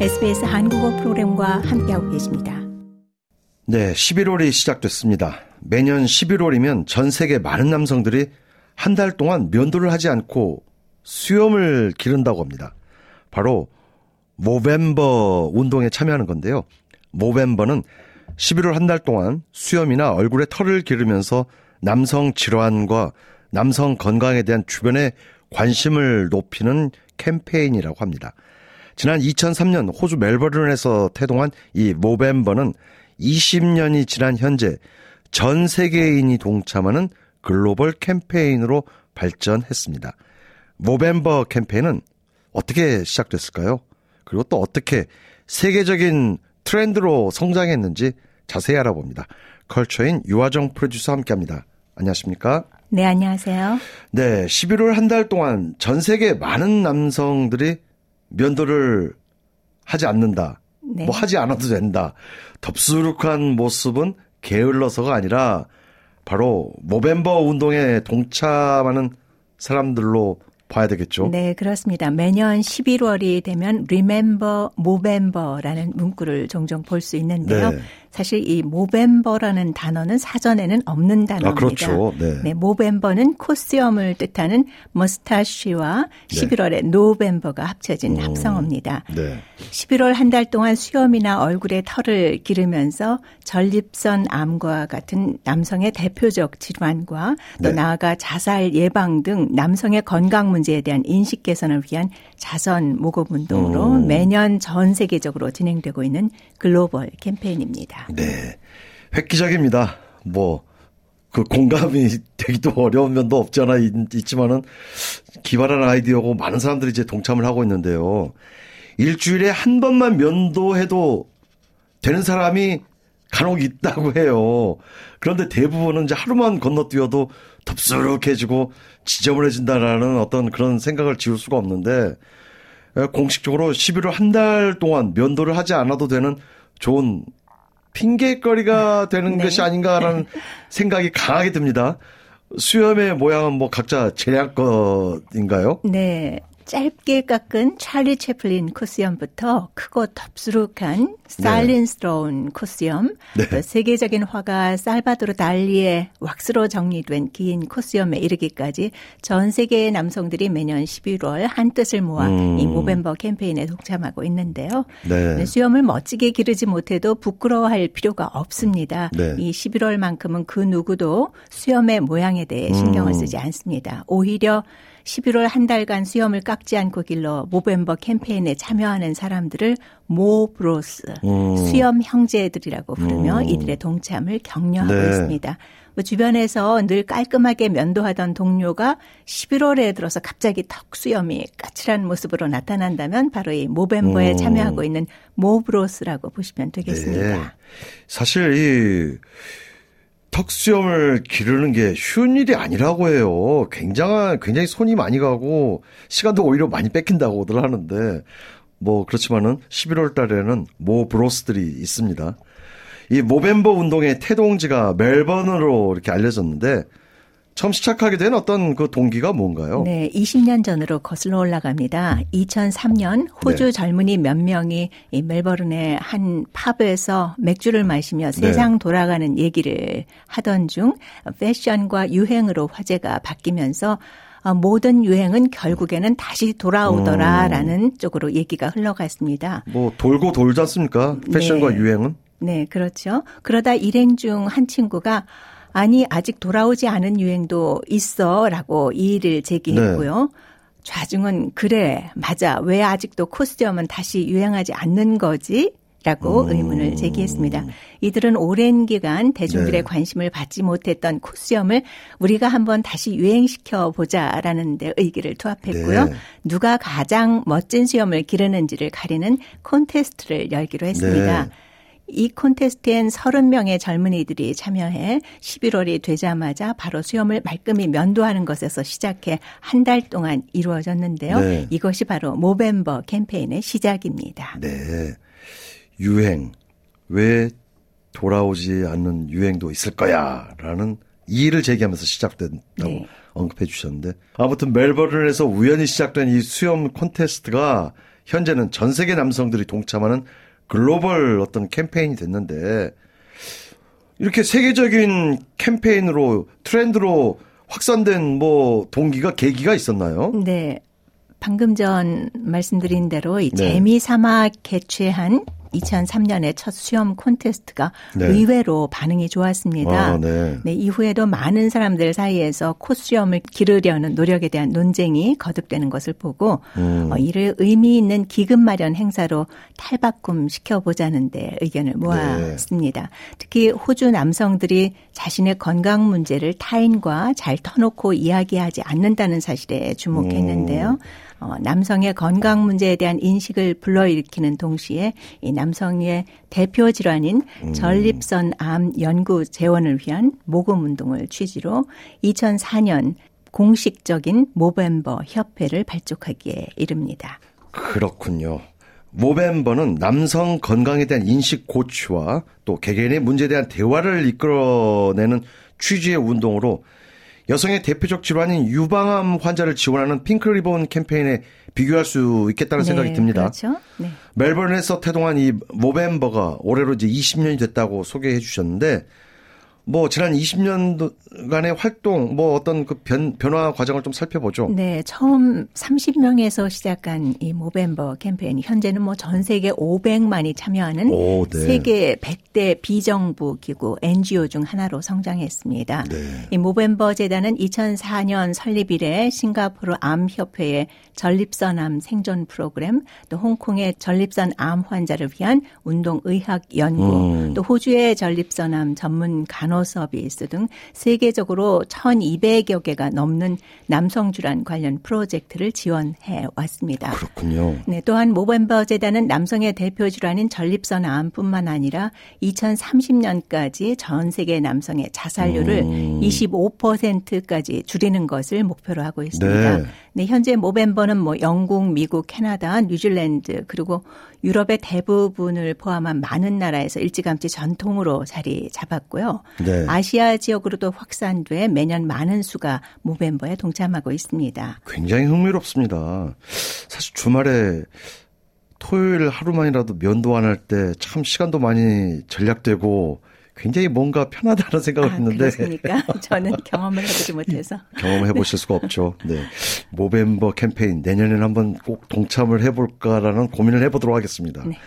SBS 한국어 프로그램과 함께하고 계십니다. 네, 11월이 시작됐습니다. 매년 11월이면 전 세계 많은 남성들이 한 달 동안 면도를 하지 않고 수염을 기른다고 합니다. 바로 모벤버 운동에 참여하는 건데요. 모벤버는 11월 한 달 동안 수염이나 얼굴에 털을 기르면서 남성 질환과 남성 건강에 대한 주변의 관심을 높이는 캠페인이라고 합니다. 지난 2003년 호주 멜버른에서 태동한 이 모벤버는 20년이 지난 현재 전 세계인이 동참하는 글로벌 캠페인으로 발전했습니다. 모벤버 캠페인은 어떻게 시작됐을까요? 그리고 또 어떻게 세계적인 트렌드로 성장했는지 자세히 알아봅니다. 컬처인 유화정 프로듀서와 함께 합니다. 안녕하십니까? 네, 안녕하세요. 네, 11월 한 달 동안 전 세계 많은 남성들이 면도를 하지 않는다. 네. 뭐 하지 않아도 된다. 덥수룩한 모습은 게을러서가 아니라 바로 모벤버 운동에 동참하는 사람들로 봐야 되겠죠. 네, 그렇습니다. 매년 11월이 되면 Remember Movember라는 문구를 종종 볼 수 있는데요. 네. 사실 이 모벤버라는 단어는 사전에는 없는 단어입니다. 아, 그렇죠. 네. 네 모벤버는 코스염을 뜻하는 머스타쉬와 11월에 노벤버가 합쳐진 음, 합성어입니다. 네. 11월 한 달 동안 수염이나 얼굴에 털을 기르면서 전립선 암과 같은 남성의 대표적 질환과 또 네. 나아가 자살 예방 등 남성의 건강 문제에 대한 인식 개선을 위한 자선 모금 운동으로 음. 매년 전 세계적으로 진행되고 있는 글로벌 캠페인입니다. 네. 획기적입니다. 뭐, 그 공감이 되기도 어려운 면도 없지 않아 있, 지만은 기발한 아이디어고 많은 사람들이 이제 동참을 하고 있는데요. 일주일에 한 번만 면도해도 되는 사람이 간혹 있다고 해요. 그런데 대부분은 이제 하루만 건너뛰어도 덥수룩해지고 지저분해진다라는 어떤 그런 생각을 지울 수가 없는데 공식적으로 11월 한 달 동안 면도를 하지 않아도 되는 좋은 핑계거리가 되는 네. 것이 아닌가라는 생각이 강하게 듭니다. 수염의 모양은 뭐 각자 재량것인가요? 네. 짧게 깎은 찰리 채플린 코스염부터 크고 덥수룩한 스타일린스러운 네. 코스염, 네. 세계적인 화가 살바도르 달리의 왁스로 정리된 긴 코스염에 이르기까지 전 세계의 남성들이 매년 11월 한 뜻을 모아 음. 이 모벤버 캠페인에 동참하고 있는데요. 네. 수염을 멋지게 기르지 못해도 부끄러워할 필요가 없습니다. 네. 이 11월만큼은 그 누구도 수염의 모양에 대해 신경을 음. 쓰지 않습니다. 오히려 11월 한 달간 수염을 깎지 않고 길러 모벤버 캠페인에 참여하는 사람들을 모브로스, 음. 수염 형제들이라고 부르며 음. 이들의 동참을 격려하고 네. 있습니다. 뭐 주변에서 늘 깔끔하게 면도하던 동료가 11월에 들어서 갑자기 턱 수염이 까칠한 모습으로 나타난다면 바로 이 모벤버에 음. 참여하고 있는 모브로스라고 보시면 되겠습니다. 네. 사실 이 턱수염을 기르는 게 쉬운 일이 아니라고 해요. 굉장한, 굉장히 손이 많이 가고, 시간도 오히려 많이 뺏긴다고들 하는데, 뭐, 그렇지만은 11월 달에는 모 브로스들이 있습니다. 이 모벤버 운동의 태동지가 멜번으로 이렇게 알려졌는데, 처음 시작하게 된 어떤 그 동기가 뭔가요? 네, 20년 전으로 거슬러 올라갑니다. 2003년 호주 네. 젊은이 몇 명이 이 멜버른의 한 팝에서 맥주를 마시며 네. 세상 돌아가는 얘기를 하던 중 패션과 유행으로 화제가 바뀌면서 어, 모든 유행은 결국에는 다시 돌아오더라라는 음. 쪽으로 얘기가 흘러갔습니다. 뭐 돌고 돌지 않습니까? 패션과 네. 유행은? 네, 그렇죠. 그러다 일행 중 한 친구가 아니 아직 돌아오지 않은 유행도 있어라고 이의를 제기했고요. 네. 좌중은 그래 맞아 왜 아직도 코스튬은 다시 유행하지 않는 거지? 라고 음. 의문을 제기했습니다. 이들은 오랜 기간 대중들의 네. 관심을 받지 못했던 코스염을 우리가 한번 다시 유행시켜 보자라는 데 의기를 투합했고요. 네. 누가 가장 멋진 수염을 기르는지를 가리는 콘테스트를 열기로 했습니다. 네. 이 콘테스트엔 30명의 젊은이들이 참여해 11월이 되자마자 바로 수염을 말끔히 면도하는 것에서 시작해 한 달 동안 이루어졌는데요. 네. 이것이 바로 모벤버 캠페인의 시작입니다. 네. 유행. 왜 돌아오지 않는 유행도 있을 거야. 라는 이의를 제기하면서 시작된다고 네. 언급해 주셨는데 아무튼 멜버른에서 우연히 시작된 이 수염 콘테스트가 현재는 전 세계 남성들이 동참하는 글로벌 어떤 캠페인이 됐는데 이렇게 세계적인 캠페인으로 트렌드로 확산된 뭐 동기가 계기가 있었나요? 네. 방금 전 말씀드린 대로 이 네. 재미 삼아 개최한 2003년에 첫 수염 콘테스트가 네. 의외로 반응이 좋았습니다. 아, 네. 네. 이후에도 많은 사람들 사이에서 콧수염을 기르려는 노력에 대한 논쟁이 거듭되는 것을 보고 음. 어, 이를 의미 있는 기금 마련 행사로 탈바꿈 시켜보자는데 의견을 모았습니다. 네. 특히 호주 남성들이 자신의 건강 문제를 타인과 잘 터놓고 이야기하지 않는다는 사실에 주목했는데요. 음. 어, 남성의 건강 문제에 대한 인식을 불러일으키는 동시에 이 남성의 대표 질환인 음. 전립선 암 연구 재원을 위한 모금 운동을 취지로 2004년 공식적인 모벤버 협회를 발족하기에 이릅니다. 그렇군요. 모벤버는 남성 건강에 대한 인식 고취와 또 개개인의 문제에 대한 대화를 이끌어내는 취지의 운동으로 여성의 대표적 질환인 유방암 환자를 지원하는 핑크리본 캠페인에 비교할 수 있겠다는 네, 생각이 듭니다. 그렇죠. 네. 멜버른에서 태동한 이 모벤버가 올해로 이제 20년이 됐다고 소개해 주셨는데 뭐 지난 20년간의 활동 뭐 어떤 그 변, 변화 과정을 좀 살펴보죠. 네, 처음 30명에서 시작한 이 모벰버 캠페인 현재는 뭐 전 세계 500만이 참여하는 오, 네. 세계 100대 비정부 기구 NGO 중 하나로 성장했습니다. 네. 이 모벰버 재단은 2004년 설립 이래 싱가포르 암 협회의 전립선 암 생존 프로그램, 또 홍콩의 전립선 암 환자를 위한 운동 의학 연구, 음. 또 호주의 전립선 암 전문 간호 서비스 등 세계적으로 1,200여 개가 넘는 남성 질환 관련 프로젝트를 지원해 왔습니다. 그렇군요. 네, 또한 모벤버 재단은 남성의 대표 질환인 전립선 암뿐만 아니라 2030년까지 전 세계 남성의 자살률을 음. 25%까지 줄이는 것을 목표로 하고 있습니다. 네. 네, 현재 모벤버는 뭐 영국, 미국, 캐나다, 뉴질랜드 그리고 유럽의 대부분을 포함한 많은 나라에서 일찌감치 전통으로 자리 잡았고요. 네. 아시아 지역으로도 확산돼 매년 많은 수가 모벤버에 동참하고 있습니다. 굉장히 흥미롭습니다. 사실 주말에 토요일 하루만이라도 면도 안 할 때 참 시간도 많이 절약되고 굉장히 뭔가 편하다는 생각을 아, 했는데. 그렇습니까? 저는 경험을 해보지 못해서. 경험해 보실 수가 없죠. 네. 모벤버 캠페인 내년에는 한번 꼭 동참을 해볼까라는 고민을 해보도록 하겠습니다. 네.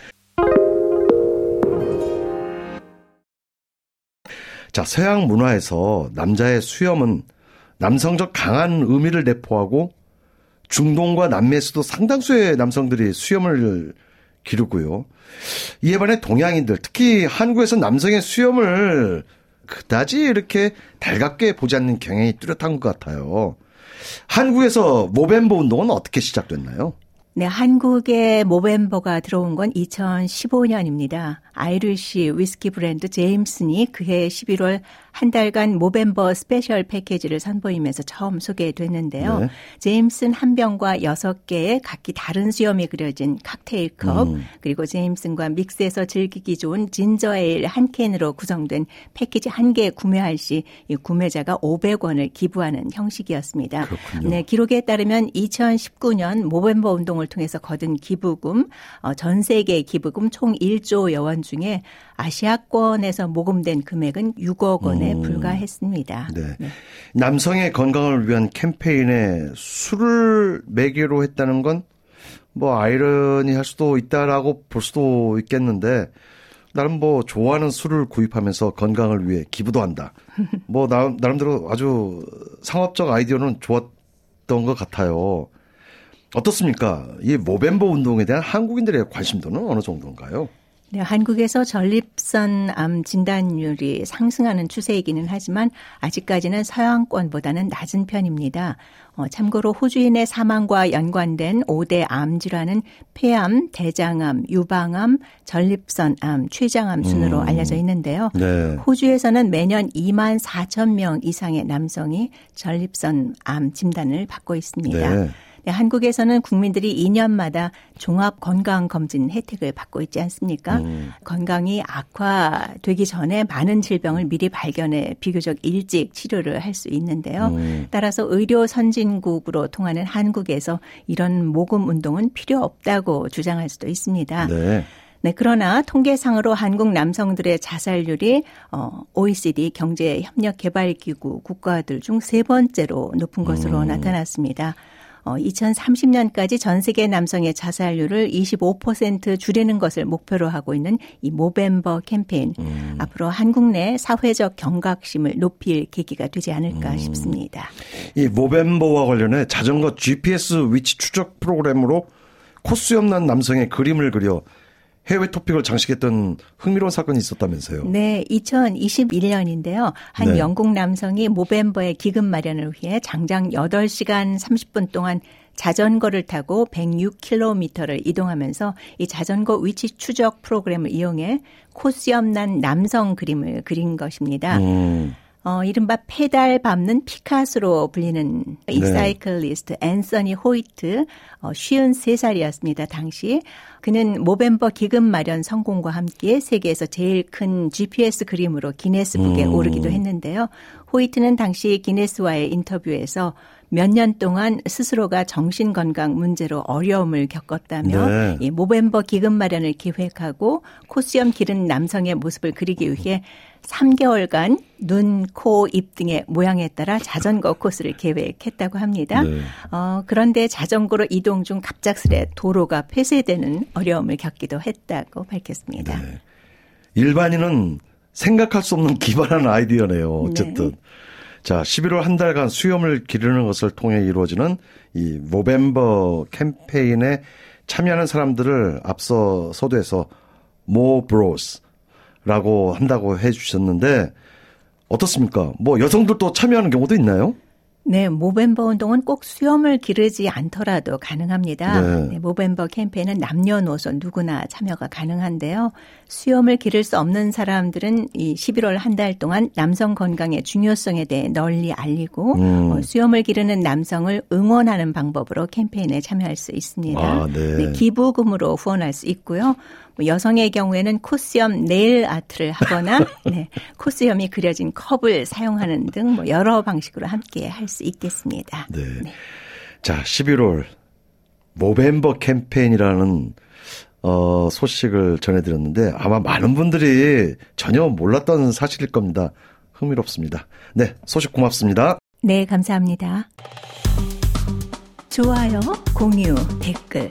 자, 서양 문화에서 남자의 수염은 남성적 강한 의미를 내포하고 중동과 남미에서도 상당수의 남성들이 수염을 기르고요. 이에 반해 동양인들, 특히 한국에서 남성의 수염을 그다지 이렇게 달갑게 보지 않는 경향이 뚜렷한 것 같아요. 한국에서 모벰버 운동은 어떻게 시작됐나요? 네, 한국에 모벰버가 들어온 건 2015년입니다. Irish 위스키 브랜드 제임슨이 그해 11월 한 달간 모벰버 special 패키지를 선보이면서 처음 소개됐는데요. 네. 제임슨 한 병과 6개의 각기 다른 수염이 그려진 칵테일 컵, 음. 그리고 제임슨과 믹스해서 즐기기 좋은 ginger ale 한 캔으로 구성된 패키지 한 개 구매할 시 구매자가 500원을 기부하는 형식이었습니다. 그렇군요. 네, 기록에 따르면 2019년 모벰버 운동을 통해서 거둔 기부금, 어, 전 세계 기부금 총 1조 여원 중에 아시아권에서 모금된 금액은 6억 원에 음. 불과했습니다. 네. 네. 남성의 건강을 위한 캠페인에 술을 매개로 했다는 건 뭐 아이러니할 수도 있다라고 볼 수도 있겠는데 나름 뭐 좋아하는 술을 구입하면서 건강을 위해 기부도 한다. 뭐 나름, 나름대로 아주 상업적 아이디어는 좋았던 것 같아요. 어떻습니까? 이 모벤버 운동에 대한 한국인들의 관심도는 어느 정도인가요? 네, 한국에서 전립선 암 진단율이 상승하는 추세이기는 하지만 아직까지는 서양권보다는 낮은 편입니다. 어, 참고로 호주인의 사망과 연관된 5대 암 질환은 폐암, 대장암, 유방암, 전립선암, 췌장암 순으로 음. 알려져 있는데요. 네. 호주에서는 매년 2만 4천 명 이상의 남성이 전립선암 진단을 받고 있습니다. 네. 네, 한국에서는 국민들이 2년마다 종합 건강 검진 혜택을 받고 있지 않습니까? 음. 건강이 악화되기 전에 많은 질병을 미리 발견해 비교적 일찍 치료를 할 수 있는데요. 음. 따라서 의료 선진국으로 통하는 한국에서 이런 모금 운동은 필요 없다고 주장할 수도 있습니다. 네. 네, 그러나 통계상으로 한국 남성들의 자살률이 어 OECD 경제 협력 개발 기구 국가들 중 세 번째로 높은 것으로 음. 나타났습니다. 어 2030년까지 전 세계 남성의 자살률을 25% 줄이는 것을 목표로 하고 있는 이 모벤버 캠페인 음. 앞으로 한국 내 사회적 경각심을 높일 계기가 되지 않을까 음. 싶습니다. 이 모벤버와 관련해 자전거 GPS 위치 추적 프로그램으로 코스 없는 남성의 그림을 그려 해외 토픽을 장식했던 흥미로운 사건이 있었다면서요. 네, 2021년인데요. 한 네. 영국 남성이 모벤버의 기금 마련을 위해 장장 8시간 30분 동안 자전거를 타고 106km를 이동하면서 이 자전거 위치 추적 프로그램을 이용해 콧수염 난 남성 그림을 그린 것입니다. 음. 어, 이른바 페달 밟는 피카소로 불리는 네. 이 cyclist 앤서니 호이트 어, 53살이었습니다. 당시 그는 모벰버 기금 마련 성공과 함께 세계에서 제일 큰 GPS 그림으로 기네스북에 음. 오르기도 했는데요. 호이트는 당시 기네스와의 인터뷰에서 몇 년 동안 스스로가 정신 건강 문제로 어려움을 겪었다며 네. 이 모벤버 기금 마련을 기획하고 코수염 기른 남성의 모습을 그리기 위해 3개월간 눈, 코, 입 등의 모양에 따라 자전거 코스를 계획했다고 합니다. 네. 어, 그런데 자전거로 이동 중 갑작스레 도로가 폐쇄되는 어려움을 겪기도 했다고 밝혔습니다. 네. 일반인은 생각할 수 없는 기발한 아이디어네요. 어쨌든. 네. 자, 11월 한 달간 수염을 기르는 것을 통해 이루어지는 이 모벤버 캠페인에 참여하는 사람들을 앞서 서두에서 모 브로스 라고 한다고 해 주셨는데 어떻습니까? 뭐 여성들도 참여하는 경우도 있나요? 네, 모벤버 운동은 꼭 수염을 기르지 않더라도 가능합니다. 네. 네, 모벤버 캠페인은 남녀노소 누구나 참여가 가능한데요. 수염을 기를 수 없는 사람들은 이 11월 한 달 동안 남성 건강의 중요성에 대해 널리 알리고 음. 어, 수염을 기르는 남성을 응원하는 방법으로 캠페인에 참여할 수 있습니다. 아, 네. 네, 기부금으로 후원할 수 있고요. 뭐 여성의 경우에는 코스염 네일 아트를 하거나 네, 코스염이 그려진 컵을 사용하는 등 뭐 여러 방식으로 함께 할 수 있겠습니다. 네. 네. 자, 11월 모벤버 캠페인이라는 어, 소식을 전해드렸는데 아마 많은 분들이 전혀 몰랐던 사실일 겁니다. 흥미롭습니다. 네, 소식 고맙습니다. 네, 감사합니다. 좋아요, 공유, 댓글.